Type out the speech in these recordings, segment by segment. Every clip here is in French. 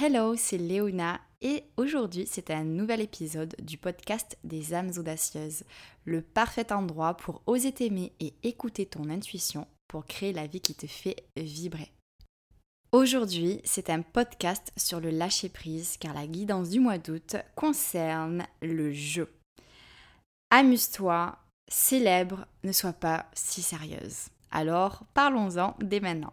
Hello, c'est Léona et aujourd'hui c'est un nouvel épisode du podcast des âmes audacieuses, le parfait endroit pour oser t'aimer et écouter ton intuition pour créer la vie qui te fait vibrer. Aujourd'hui, c'est un podcast sur le lâcher prise car la guidance du mois d'août concerne le jeu. Amuse-toi, célèbre, ne sois pas si sérieuse. Alors, parlons-en dès maintenant.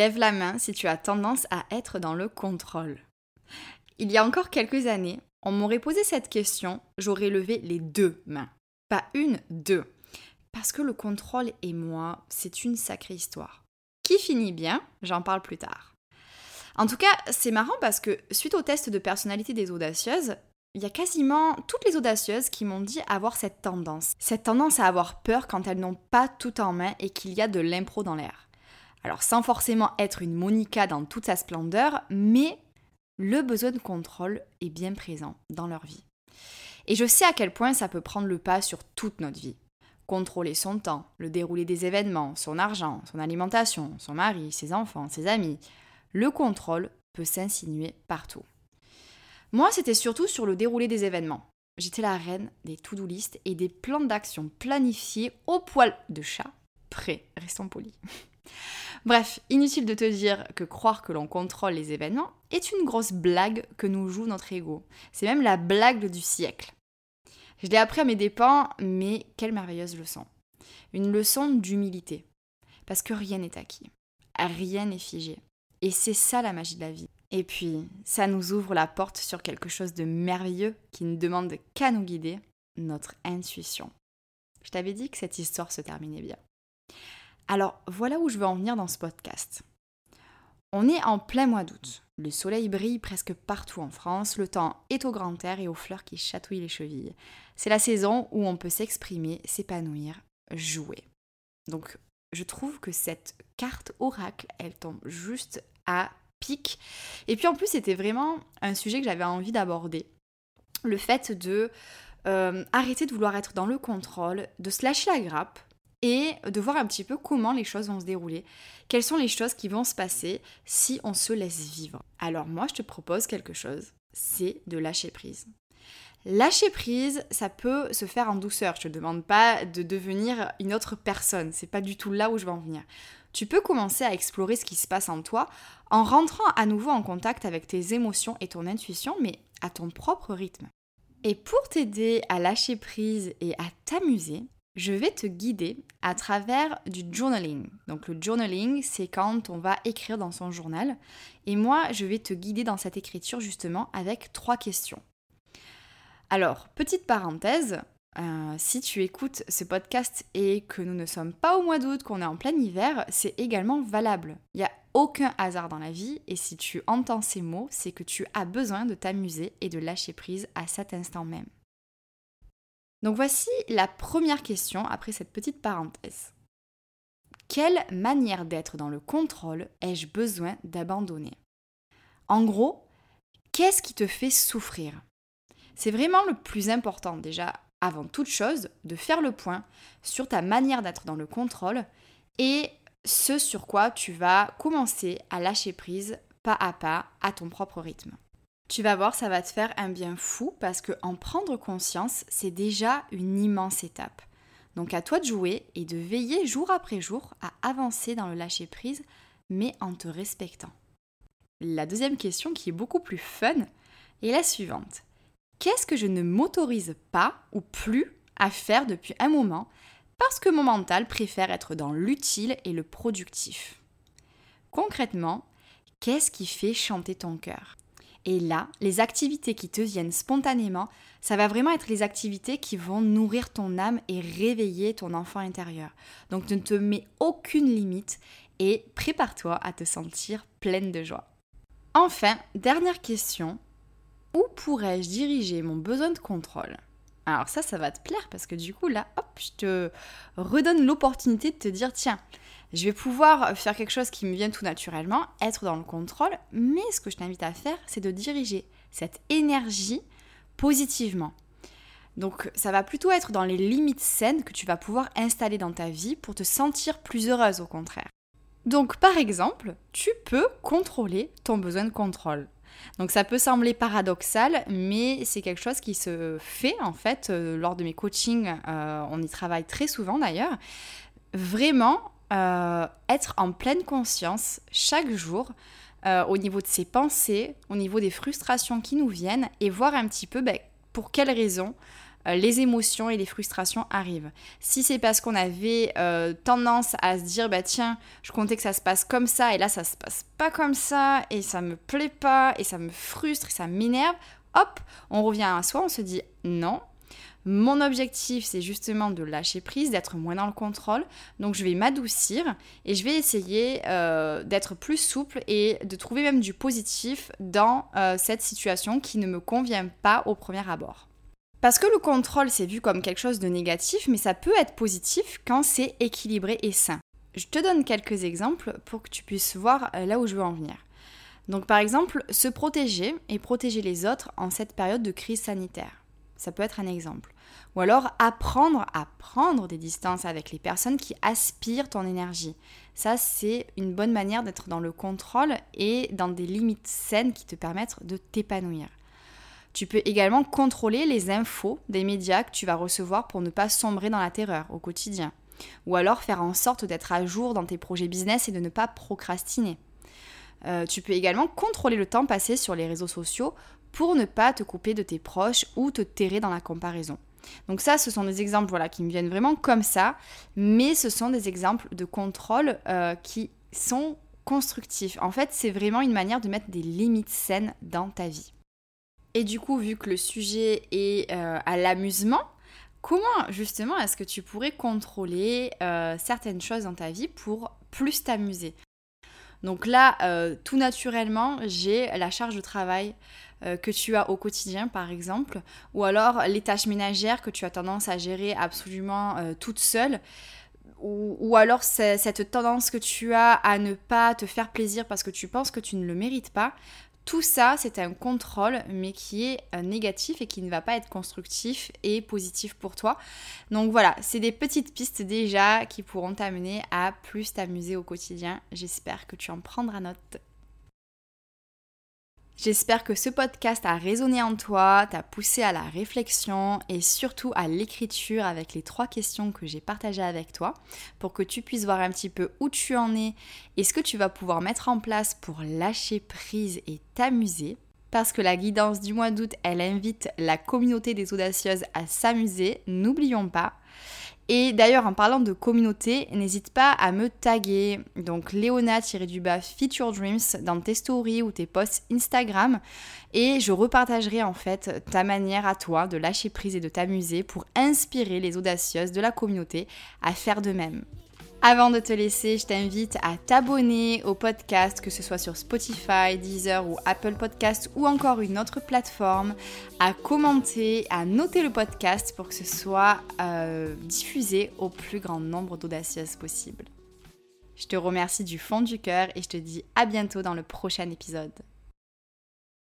Lève la main si tu as tendance à être dans le contrôle. Il y a encore quelques années, on m'aurait posé cette question, j'aurais levé les deux mains. Pas une, deux. Parce que le contrôle et moi, c'est une sacrée histoire. Qui finit bien, j'en parle plus tard. En tout cas, c'est marrant parce que suite au test de personnalité des audacieuses, il y a quasiment toutes les audacieuses qui m'ont dit avoir cette tendance. Cette tendance à avoir peur quand elles n'ont pas tout en main et qu'il y a de l'impro dans l'air. Alors sans forcément être une Monica dans toute sa splendeur, mais le besoin de contrôle est bien présent dans leur vie. Et je sais à quel point ça peut prendre le pas sur toute notre vie. Contrôler son temps, le déroulé des événements, son argent, son alimentation, son mari, ses enfants, ses amis. Le contrôle peut s'insinuer partout. Moi, c'était surtout sur le déroulé des événements. J'étais la reine des to-do list et des plans d'action planifiés au poil de chat. Prêt, restons polis. Bref, inutile de te dire que croire que l'on contrôle les événements est une grosse blague que nous joue notre ego. C'est même la blague du siècle. Je l'ai appris à mes dépens, mais quelle merveilleuse leçon. Une leçon d'humilité. Parce que rien n'est acquis. Rien n'est figé. Et c'est ça la magie de la vie. Et puis, ça nous ouvre la porte sur quelque chose de merveilleux qui ne demande qu'à nous guider, notre intuition. Je t'avais dit que cette histoire se terminait bien. Alors voilà où je veux en venir dans ce podcast. On est en plein mois d'août. Le soleil brille presque partout en France, le temps est au grand air et aux fleurs qui chatouillent les chevilles. C'est la saison où on peut s'exprimer, s'épanouir, jouer. Donc je trouve que cette carte oracle, elle tombe juste à pic. Et puis en plus, c'était vraiment un sujet que j'avais envie d'aborder. Le fait de euh, arrêter de vouloir être dans le contrôle, de se lâcher la grappe, et de voir un petit peu comment les choses vont se dérouler, quelles sont les choses qui vont se passer si on se laisse vivre? Alors moi, je te propose quelque chose, c'est de lâcher prise. Lâcher prise, ça peut se faire en douceur. Je te demande pas de devenir une autre personne. C'est pas du tout là où je veux en venir. Tu peux commencer à explorer ce qui se passe en toi en rentrant à nouveau en contact avec tes émotions et ton intuition, mais à ton propre rythme. Et pour t'aider à lâcher prise et à t'amuser, je vais te guider à travers du journaling. Donc le journaling, c'est quand on va écrire dans son journal. Et moi, je vais te guider dans cette écriture justement avec trois questions. Alors, petite parenthèse, euh, si tu écoutes ce podcast et que nous ne sommes pas au mois d'août, qu'on est en plein hiver, c'est également valable. Il n'y a aucun hasard dans la vie et si tu entends ces mots, c'est que tu as besoin de t'amuser et de lâcher prise à cet instant même. Donc voici la première question après cette petite parenthèse. Quelle manière d'être dans le contrôle ai-je besoin d'abandonner? En gros, qu'est-ce qui te fait souffrir? C'est vraiment le plus important déjà, avant toute chose, de faire le point sur ta manière d'être dans le contrôle et ce sur quoi tu vas commencer à lâcher prise pas à pas à ton propre rythme. Tu vas voir, ça va te faire un bien fou parce que en prendre conscience, c'est déjà une immense étape. Donc à toi de jouer et de veiller jour après jour à avancer dans le lâcher prise, mais en te respectant. La deuxième question qui est beaucoup plus fun est la suivante. Qu'est-ce que je ne m'autorise pas ou plus à faire depuis un moment parce que mon mental préfère être dans l'utile et le productif? Concrètement, qu'est-ce qui fait chanter ton cœur? Et là, les activités qui te viennent spontanément, ça va vraiment être les activités qui vont nourrir ton âme et réveiller ton enfant intérieur. Donc ne te mets aucune limite et prépare-toi à te sentir pleine de joie. Enfin, dernière question, où pourrais-je diriger mon besoin de contrôle? Alors ça, ça va te plaire parce que du coup, là, hop, je te redonne l'opportunité de te dire, tiens, Je vais pouvoir faire quelque chose qui me vient tout naturellement, être dans le contrôle, mais ce que je t'invite à faire, c'est de diriger cette énergie positivement. Donc ça va plutôt être dans les limites saines que tu vas pouvoir installer dans ta vie pour te sentir plus heureuse au contraire. Donc par exemple, tu peux contrôler ton besoin de contrôle. Donc ça peut sembler paradoxal, mais c'est quelque chose qui se fait en fait euh, lors de mes coachings. Euh, on y travaille très souvent d'ailleurs. Vraiment euh, être en pleine conscience chaque jour au niveau de ses pensées, au niveau des frustrations qui nous viennent et voir un petit peu ben, pour quelles raisons euh, les émotions et les frustrations arrivent. Si c'est parce qu'on avait euh, tendance à se dire bah tiens, je comptais que ça se passe comme ça et là ça se passe pas comme ça et ça me plaît pas et ça me frustre et ça m'énerve, hop, on revient à soi, on se dit non. Mon objectif, c'est justement de lâcher prise, d'être moins dans le contrôle. Donc, je vais m'adoucir et je vais essayer euh, d'être plus souple et de trouver même du positif dans cette situation qui ne me convient pas au premier abord. Parce que le contrôle, c'est vu comme quelque chose de négatif, mais ça peut être positif quand c'est équilibré et sain. Je te donne quelques exemples pour que tu puisses voir euh, là où je veux en venir. Donc par exemple, se protéger et protéger les autres en cette période de crise sanitaire. Ça peut être un exemple. Ou alors apprendre à prendre des distances avec les personnes qui aspirent ton énergie. Ça, c'est une bonne manière d'être dans le contrôle et dans des limites saines qui te permettent de t'épanouir. Tu peux également contrôler les infos des médias que tu vas recevoir pour ne pas sombrer dans la terreur au quotidien. Ou alors faire en sorte d'être à jour dans tes projets business et de ne pas procrastiner. Euh, tu peux également contrôler le temps passé sur les réseaux sociaux pour ne pas te couper de tes proches ou te terrer dans la comparaison. Donc ça, ce sont des exemples voilà, qui me viennent vraiment comme ça, mais ce sont des exemples de contrôle euh, qui sont constructifs. En fait, c'est vraiment une manière de mettre des limites saines dans ta vie. Et du coup, vu que le sujet est euh, à l'amusement, comment justement est-ce que tu pourrais contrôler euh, certaines choses dans ta vie pour plus t'amuser? Donc là, euh, tout naturellement, j'ai la charge de travail que tu as au quotidien, par exemple, ou alors les tâches ménagères que tu as tendance à gérer absolument toute seule. Ou, ou, alors cette tendance que tu as à ne pas te faire plaisir parce que tu penses que tu ne le mérites pas, tout ça, c'est un contrôle, mais qui est euh, négatif et qui ne va pas être constructif et positif pour toi. Donc voilà, c'est des petites pistes déjà qui pourront t'amener à plus t'amuser au quotidien. J'espère que tu en prendras note. J'espère que ce podcast a résonné en toi, t'a poussé à la réflexion et surtout à l'écriture avec les trois questions que j'ai partagées avec toi pour que tu puisses voir un petit peu où tu en es et ce que tu vas pouvoir mettre en place pour lâcher prise et t'amuser. Parce que la guidance du mois d'août, elle invite la communauté des audacieuses à s'amuser, n'oublions pas. Et d'ailleurs, en parlant de communauté, n'hésite pas à me taguer, donc Léona-du-bas Feature Dreams dans tes stories ou tes posts Instagram. Et je repartagerai en fait ta manière à toi de lâcher prise et de t'amuser pour inspirer les audacieuses de la communauté à faire de même. Avant de te laisser, je t'invite à t'abonner au podcast, que ce soit sur Spotify, Deezer ou Apple Podcast ou encore une autre plateforme, à commenter, à noter le podcast pour que ce soit euh, diffusé au plus grand nombre d'audacieuses possible. Je te remercie du fond du cœur et je te dis à bientôt dans le prochain épisode.